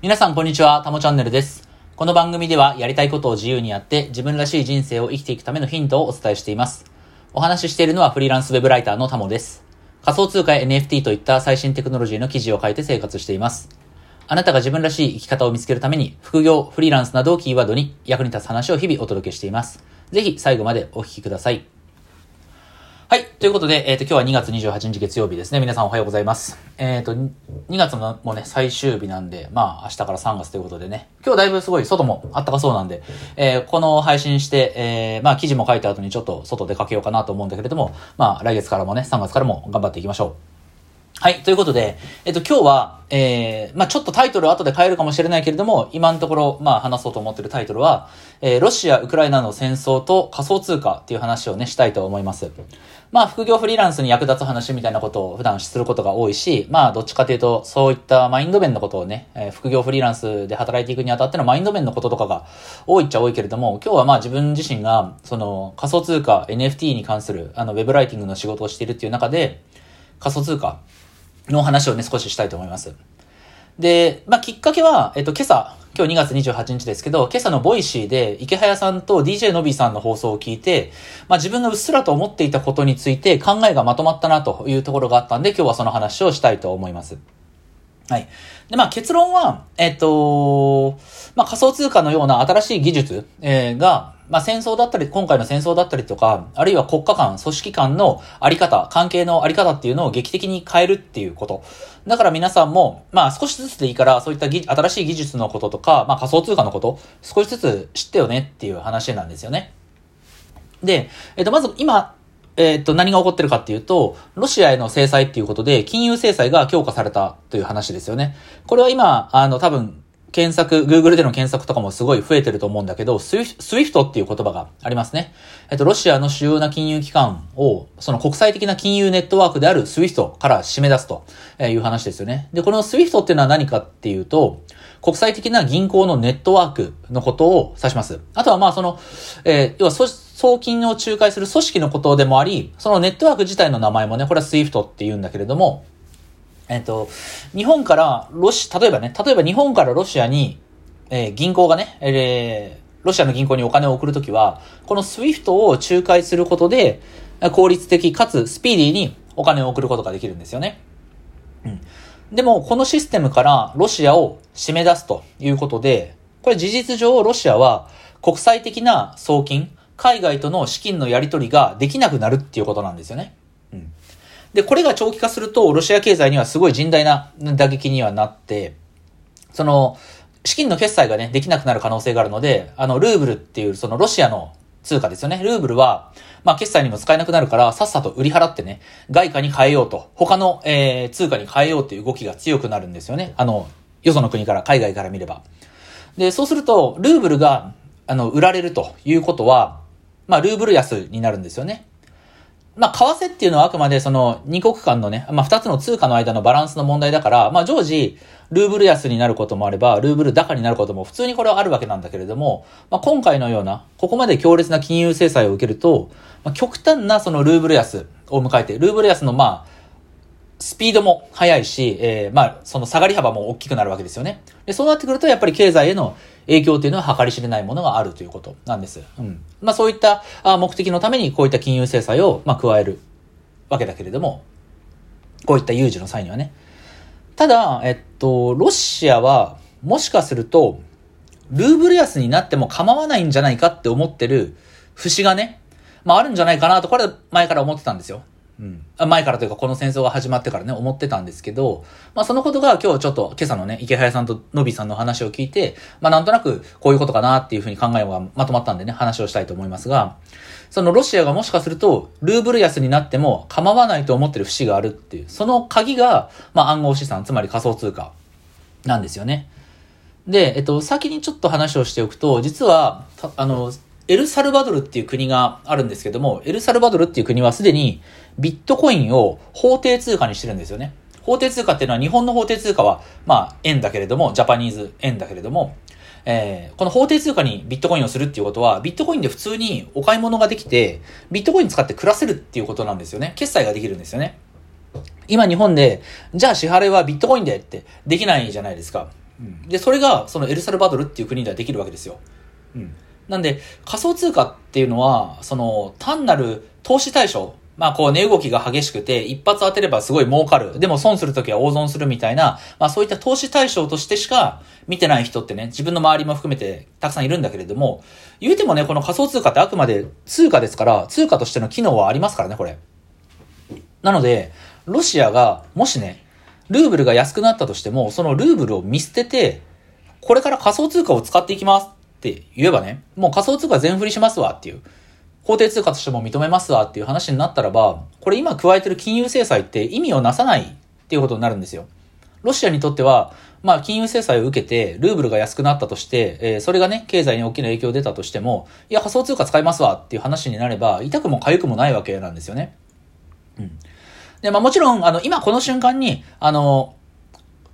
皆さんこんにちは、たもチャンネルです。この番組ではやりたいことを自由にやって自分らしい人生を生きていくためのヒントをお伝えしています。お話ししているのはフリーランスウェブライターのたもです。仮想通貨や NFT といった最新テクノロジーの記事を書いて生活しています。あなたが自分らしい生き方を見つけるために副業、フリーランスなどをキーワードに役に立つ話を日々お届けしています。ぜひ最後までお聞きください。はい。ということで、えっ、と、今日は2月28日月曜日ですね。皆さんおはようございます。えっ、と、2月もね、最終日なんで、まあ、明日から3月ということでね、今日だいぶすごい外も暖かそうなんで、えーこの配信して、えーまあ、記事も書いた後にちょっと外出かけようかなと思うんだけれども、まあ、来月からもね、3月からも頑張っていきましょう。はい。ということで、えっと、今日は、えー、まあちょっとタイトル後で変えるかもしれないけれども、今のところ、まあ話そうと思ってるタイトルは、えー、ロシア、ウクライナの戦争と仮想通貨っていう話をね、したいと思います。まあ副業フリーランスに役立つ話みたいなことを普段することが多いし、まあどっちかというと、そういったマインド面のことをね、えー副業フリーランスで働いていくにあたってのマインド面のこととかが多いっちゃ多いけれども、今日はまあ自分自身が、その仮想通貨、NFT に関する、あの、ウェブライティングの仕事をしているっていう中で、仮想通貨、の話をね、少ししたいと思います。で、まあ、きっかけは、えっと、今朝、今日2月28日ですけど、今朝の Voicy でイケハヤさんと DJ のびさんの放送を聞いて、まあ、自分がうっすらと思っていたことについて考えがまとまったなというところがあったんで、今日はその話をしたいと思います。はい。で、まあ結論は、えっと、まあ仮想通貨のような新しい技術、えーが、まあ戦争だったり、今回の戦争だったりとか、あるいは国家間、組織間のあり方、関係のあり方っていうのを劇的に変えるっていうこと。だから皆さんも、まあ少しずつでいいから、そういった新しい技術のこととか、まあ仮想通貨のこと、少しずつ知ってよねっていう話なんですよね。で、えっと、まず今、えっと、何が起こってるかっていうと、ロシアへの制裁っていうことで、金融制裁が強化されたという話ですよね。これは今、あの、多分、検索、Google での検索とかもすごい増えてると思うんだけど、SWIFT っていう言葉がありますね。えっと、ロシアの主要な金融機関を、その国際的な金融ネットワークである SWIFT から締め出すという話ですよね。で、この SWIFT っていうのは何かっていうと、国際的な銀行のネットワークのことを指します。あとはまあその、えー要は送金を仲介する組織のことでもあり、そのネットワーク自体の名前もね、これは SWIFT って言うんだけれども、えっ、と、日本からロシ、例えばね、例えば日本からロシアに、えー銀行がね、えーロシアの銀行にお金を送るときは、この SWIFT を仲介することで、効率的かつスピーディーにお金を送ることができるんですよね。うん。でも、このシステムからロシアを締め出すということで、これ事実上ロシアは国際的な送金、海外との資金のやり取りができなくなるっていうことなんですよね。で、これが長期化すると、ロシア経済にはすごい甚大な打撃にはなって、その、資金の決済がね、できなくなる可能性があるので、あの、ルーブルっていう、そのロシアの通貨ですよね。ルーブルは、まあ、決済にも使えなくなるから、さっさと売り払ってね、外貨に変えようと、他の、えー、通貨に変えようっていう動きが強くなるんですよね。あの、よその国から、海外から見れば。で、そうすると、ルーブルが、あの、売られるということは、まあ、ルーブル安になるんですよね。まあ、為替っていうのはあくまでその二国間のね、まあ、二つの通貨の間のバランスの問題だから、まあ、常時、ルーブル安になることもあれば、ルーブル高になることも普通にこれはあるわけなんだけれども、まあ、今回のような、ここまで強烈な金融制裁を受けると、まあ、極端なそのルーブル安を迎えて、ルーブル安のまあ、スピードも速いし、えー、まあ、その下がり幅も大きくなるわけですよね。で、そうなってくると、やっぱり経済への影響っていうのは計り知れないものがあるということなんです。うん。まあ、そういったあ目的のために、こういった金融制裁を、まあ、加えるわけだけれども、こういった有事の際にはね。ただ、えっと、ロシアは、もしかすると、ルーブル安になっても構わないんじゃないかって思ってる節がね、まああるんじゃないかなと、これ前から思ってたんですよ。うん。前からというか、この戦争が始まってからね、思ってたんですけど、まあそのことが今日ちょっと今朝のね、池早さんとのびさんの話を聞いて、まあなんとなくこういうことかなっていうふうに考えがまとまったんでね、話をしたいと思いますが、そのロシアがもしかすると、ルーブル安になっても構わないと思ってる節があるっていう、その鍵が、まあ暗号資産、つまり仮想通貨なんですよね。で、えっと、先にちょっと話をしておくと、実は、あの、エルサルバドルっていう国があるんですけども、エルサルバドルっていう国はすでにビットコインを法定通貨にしてるんですよね。法定通貨っていうのは日本の法定通貨は、まあ、円だけれども、ジャパニーズ円だけれども、えーこの法定通貨にビットコインをするっていうことは、ビットコインで普通にお買い物ができて、ビットコイン使って暮らせるっていうことなんですよね。決済ができるんですよね。今日本で、じゃあ支払いはビットコインでってできないじゃないですか。で、それが、そのエルサルバドルっていう国ではできるわけですよ。うん。なんで、仮想通貨っていうのは、その、単なる投資対象、まあこう値動きが激しくて、一発当てればすごい儲かる。でも損するときは大損するみたいな、まあそういった投資対象としてしか見てない人ってね、自分の周りも含めてたくさんいるんだけれども、言うてもね、この仮想通貨ってあくまで通貨ですから、通貨としての機能はありますからね、これ。なので、ロシアが、もしね、ルーブルが安くなったとしても、そのルーブルを見捨てて、これから仮想通貨を使っていきますって言えばね、もう仮想通貨全振りしますわっていう。法定通貨としても認めますわっていう話になったらば、これ今加えてる金融制裁って意味をなさないっていうことになるんですよ。ロシアにとっては、まあ、金融制裁を受けて、ルーブルが安くなったとして、えー、それがね、経済に大きな影響出たとしても、いや、仮想通貨使いますわっていう話になれば、痛くも痒くもないわけなんですよね。うん。で、まあもちろん、あの、今この瞬間に、あの、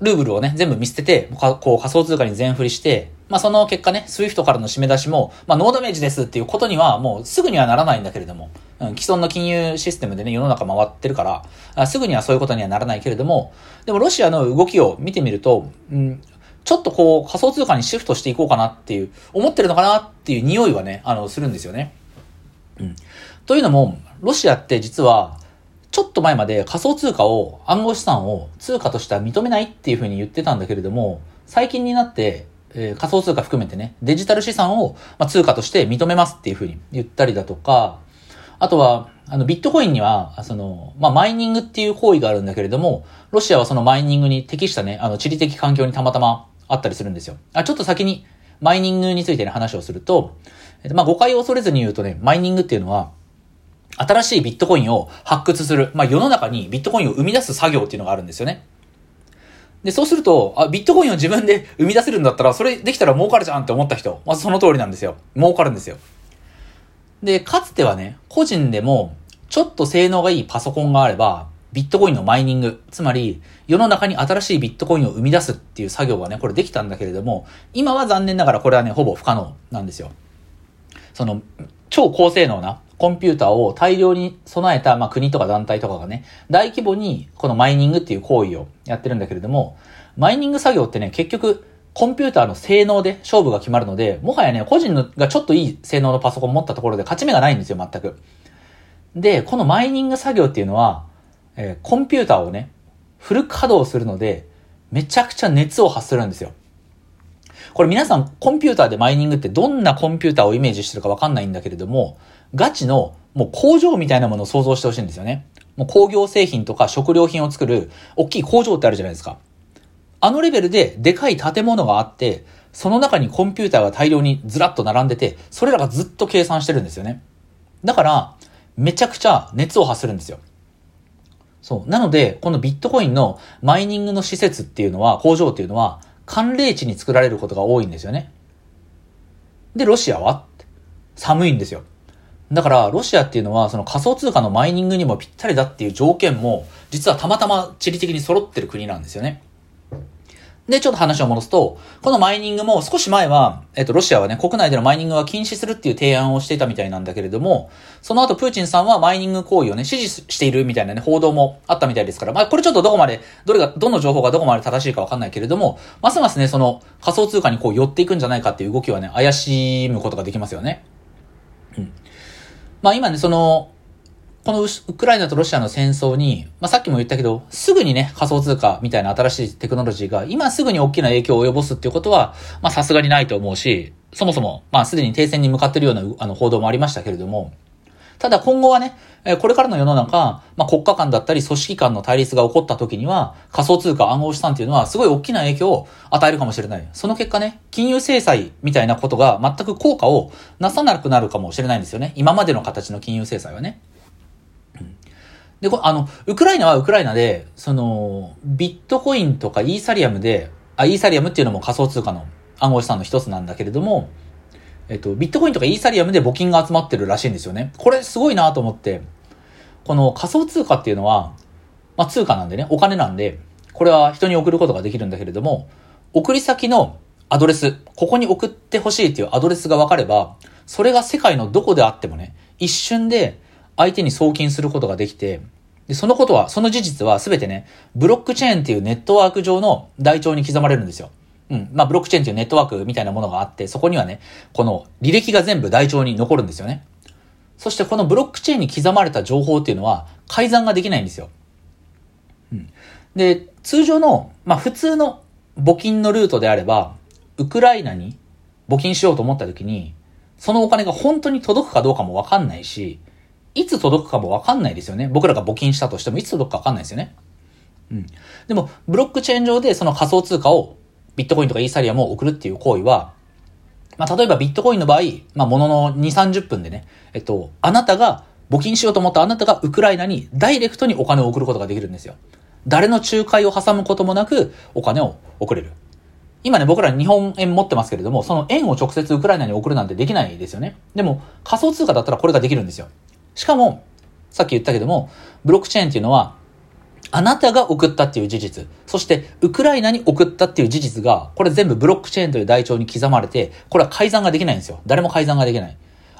ルーブルをね、全部見捨てて、こう仮想通貨に全振りして、まあその結果ね、 SWIFT からの締め出しも、まあノーダメージですっていうことにはもうすぐにはならないんだけれども、うん、既存の金融システムでね、世の中回ってるからあ、すぐにはそういうことにはならないけれども、でもロシアの動きを見てみると、うん、ちょっとこう仮想通貨にシフトしていこうかなっていう、思ってるのかなっていう匂いはね、あの、するんですよね。うん。というのも、ロシアって実は、ちょっと前まで仮想通貨を、暗号資産を通貨としては認めないっていうふうに言ってたんだけれども、最近になって、えー、仮想通貨含めてね、デジタル資産を、まあ、通貨として認めますっていうふうに言ったりだとか、あとは、あの、ビットコインには、その、まあ、マイニングっていう行為があるんだけれども、ロシアはそのマイニングに適したね、あの、地理的環境にたまたまあったりするんですよ。あ、ちょっと先に、マイニングについてね、話をすると、えっと、まあ、誤解を恐れずに言うとね、マイニングっていうのは、新しいビットコインを発掘する、まあ、世の中にビットコインを生み出す作業っていうのがあるんですよね。で、そうすると、あ、ビットコインを自分で生み出せるんだったら、それできたら儲かるじゃんって思った人、まずその通りなんですよ。儲かるんですよ。で、かつてはね、個人でも、ちょっと性能がいいパソコンがあれば、ビットコインのマイニング、つまり、世の中に新しいビットコインを生み出すっていう作業がね、これできたんだけれども、今は残念ながらこれはね、ほぼ不可能なんですよ。その、超高性能なコンピューターを大量に備えた、まあ、国とか団体とかがね、大規模にこのマイニングっていう行為をやってるんだけれども、マイニング作業ってね、結局、コンピューターの性能で勝負が決まるので、もはやね、個人のがちょっといい性能のパソコン持ったところで勝ち目がないんですよ、全く。で、このマイニング作業っていうのは、えー、コンピューターをね、フル稼働するので、めちゃくちゃ熱を発するんですよ。これ皆さん、コンピューターでマイニングってどんなコンピューターをイメージしてるかわかんないんだけれども、ガチのもう工場みたいなものを想像してほしいんですよね。もう工業製品とか食料品を作る大きい工場ってあるじゃないですか。あのレベルででかい建物があって、その中にコンピューターが大量にずらっと並んでて、それらがずっと計算してるんですよね。だから、めちゃくちゃ熱を発するんですよ。そう。なので、このビットコインのマイニングの施設っていうのは、工場っていうのは、寒冷地に作られることが多いんですよね。で、ロシアは寒いんですよ。だから、ロシアっていうのは、その仮想通貨のマイニングにもぴったりだっていう条件も、実はたまたま地理的に揃ってる国なんですよね。で、ちょっと話を戻すと、このマイニングも少し前は、えっと、ロシアはね、国内でのマイニングは禁止するっていう提案をしていたみたいなんだけれども、その後プーチンさんはマイニング行為をね、支持しているみたいなね、報道もあったみたいですから、まあ、これちょっとどこまで、どれが、どの情報がどこまで正しいかわかんないけれども、ますますね、その仮想通貨にこう寄っていくんじゃないかっていう動きはね、怪しむことができますよね。うん。まあ今ね、その、このウクライナとロシアの戦争に、まあ、さっきも言ったけど、すぐにね、仮想通貨みたいな新しいテクノロジーが、今すぐに大きな影響を及ぼすっていうことは、まあ、さすがにないと思うし、そもそも、まあ、すでに停戦に向かってるような、あの、報道もありましたけれども、ただ今後はね、これからの世の中、まあ、国家間だったり組織間の対立が起こった時には、仮想通貨暗号資産っていうのはすごい大きな影響を与えるかもしれない。その結果ね、金融制裁みたいなことが全く効果をなさなくなるかもしれないんですよね。今までの形の金融制裁はね。で、あの、ウクライナはウクライナで、その、ビットコインとかイーサリアムで、あ、イーサリアムっていうのも仮想通貨の暗号資産の一つなんだけれども、えっと、ビットコインとかイーサリアムで募金が集まってるらしいんですよね。これすごいなと思って、この仮想通貨っていうのは、まあ、通貨なんでね、お金なんで、これは人に送ることができるんだけれども、送り先のアドレス、ここに送ってほしいっていうアドレスが分かれば、それが世界のどこであってもね、一瞬で相手に送金することができて、で、そのことは、その事実はすべてね、ブロックチェーンっていうネットワーク上の台帳に刻まれるんですよ。うん。まあ、ブロックチェーンというネットワークみたいなものがあって、そこにはね、この履歴が全部台帳に残るんですよね。そしてこのブロックチェーンに刻まれた情報っていうのは改ざんができないんですよ。うん。で、通常の、まあ、普通の募金のルートであれば、ウクライナに募金しようと思った時に、そのお金が本当に届くかどうかもわかんないし、いつ届くかもわかんないですよね。僕らが募金したとしてもいつ届くかわかんないですよね。うん。でも、ブロックチェーン上でその仮想通貨をビットコインとかイーサリアムを送るっていう行為は、まあ、例えばビットコインの場合、まあ、ものの2、30分でね、えっと、あなたが、募金しようと思ったあなたがウクライナにダイレクトにお金を送ることができるんですよ。誰の仲介を挟むこともなくお金を送れる。今ね、僕ら日本円持ってますけれども、その円を直接ウクライナに送るなんてできないですよね。でも、仮想通貨だったらこれができるんですよ。しかも、さっき言ったけども、ブロックチェーンっていうのは、あなたが送ったっていう事実、そしてウクライナに送ったっていう事実が、これ全部ブロックチェーンという台帳に刻まれて、これは改ざんができないんですよ。誰も改ざんができない。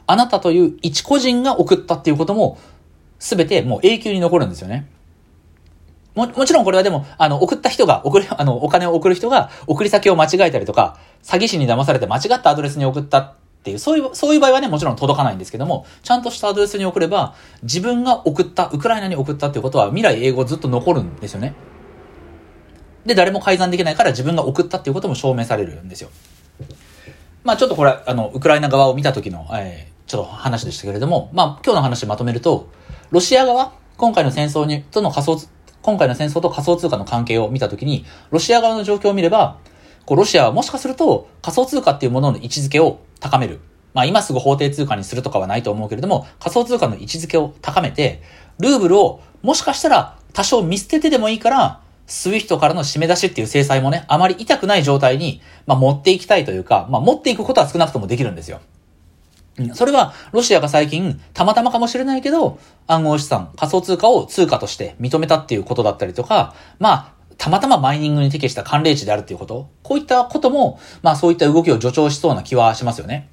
あなたという一個人が送ったっていうことも、すべてもう永久に残るんですよね。も、もちろんこれはでも、あの、送った人が、送る、あの、お金を送る人が、送り先を間違えたりとか、詐欺師に騙されて間違ったアドレスに送ったっていう、そういう、そういう場合はね、もちろん届かないんですけども、ちゃんとしたアドレスに送れば、自分が送った、ウクライナに送ったっていうことは、未来英語ずっと残るんですよね。で、誰も改ざんできないから自分が送ったっていうことも証明されるんですよ。まあちょっとこれ、あの、ウクライナ側を見た時の、えー、ちょっと話でしたけれども、まあ今日の話まとめると、ロシア側、今回の戦争に、との仮想、今回の戦争と仮想通貨の関係を見たときに、ロシア側の状況を見れば、こう、ロシアはもしかすると仮想通貨っていうものの位置づけを高める。まあ今すぐ法定通貨にするとかはないと思うけれども、仮想通貨の位置づけを高めて、ルーブルをもしかしたら多少見捨ててでもいいから、スウィフトからの締め出しっていう制裁もね、あまり痛くない状態に、まあ、持っていきたいというか、まあ、持っていくことは少なくともできるんですよ。それは、ロシアが最近、たまたまかもしれないけど、暗号資産、仮想通貨を通貨として認めたっていうことだったりとか、まあ、たまたまマイニングに適した寒冷地であるっていうこと、こういったことも、まあそういった動きを助長しそうな気はしますよね。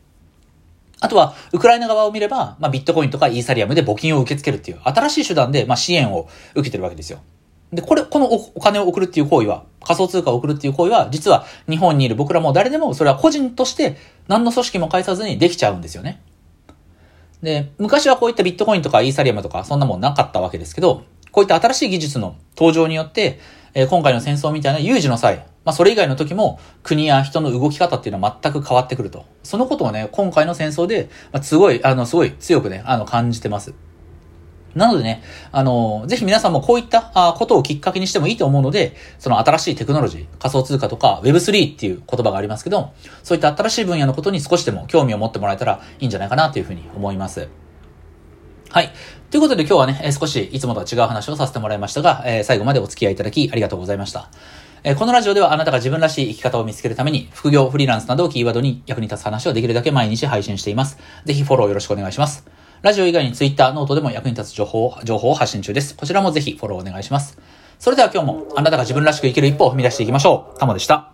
あとは、ウクライナ側を見れば、まあビットコインとかイーサリアムで募金を受け付けるっていう新しい手段で、まあ支援を受けてるわけですよ。で、これ、このお金を送るっていう行為は、仮想通貨を送るっていう行為は、実は日本にいる僕らも誰でも、それは個人として何の組織も介さずにできちゃうんですよね。で、昔はこういったビットコインとかイーサリアムとかそんなもんなかったわけですけど、こういった新しい技術の登場によって、えー、今回の戦争みたいな有事の際、まあそれ以外の時も国や人の動き方っていうのは全く変わってくると。そのことをね、今回の戦争で、まあ、すごい、あの、すごい強くね、あの、感じてます。なのでね、あの、ぜひ皆さんもこういったことをきっかけにしてもいいと思うので、その新しいテクノロジー、仮想通貨とか Web3 っていう言葉がありますけど、そういった新しい分野のことに少しでも興味を持ってもらえたらいいんじゃないかなというふうに思います。はい。ということで今日はね、少しいつもとは違う話をさせてもらいましたが、えー、最後までお付き合いいただきありがとうございました。え、このラジオではあなたが自分らしい生き方を見つけるために、副業、フリーランスなどをキーワードに役に立つ話をできるだけ毎日配信しています。ぜひフォローよろしくお願いします。ラジオ以外に Twitter、 noteでも役に立つ情報、情報を発信中です。こちらもぜひフォローお願いします。それでは今日もあなたが自分らしく生きる一歩を踏み出していきましょう。タモでした。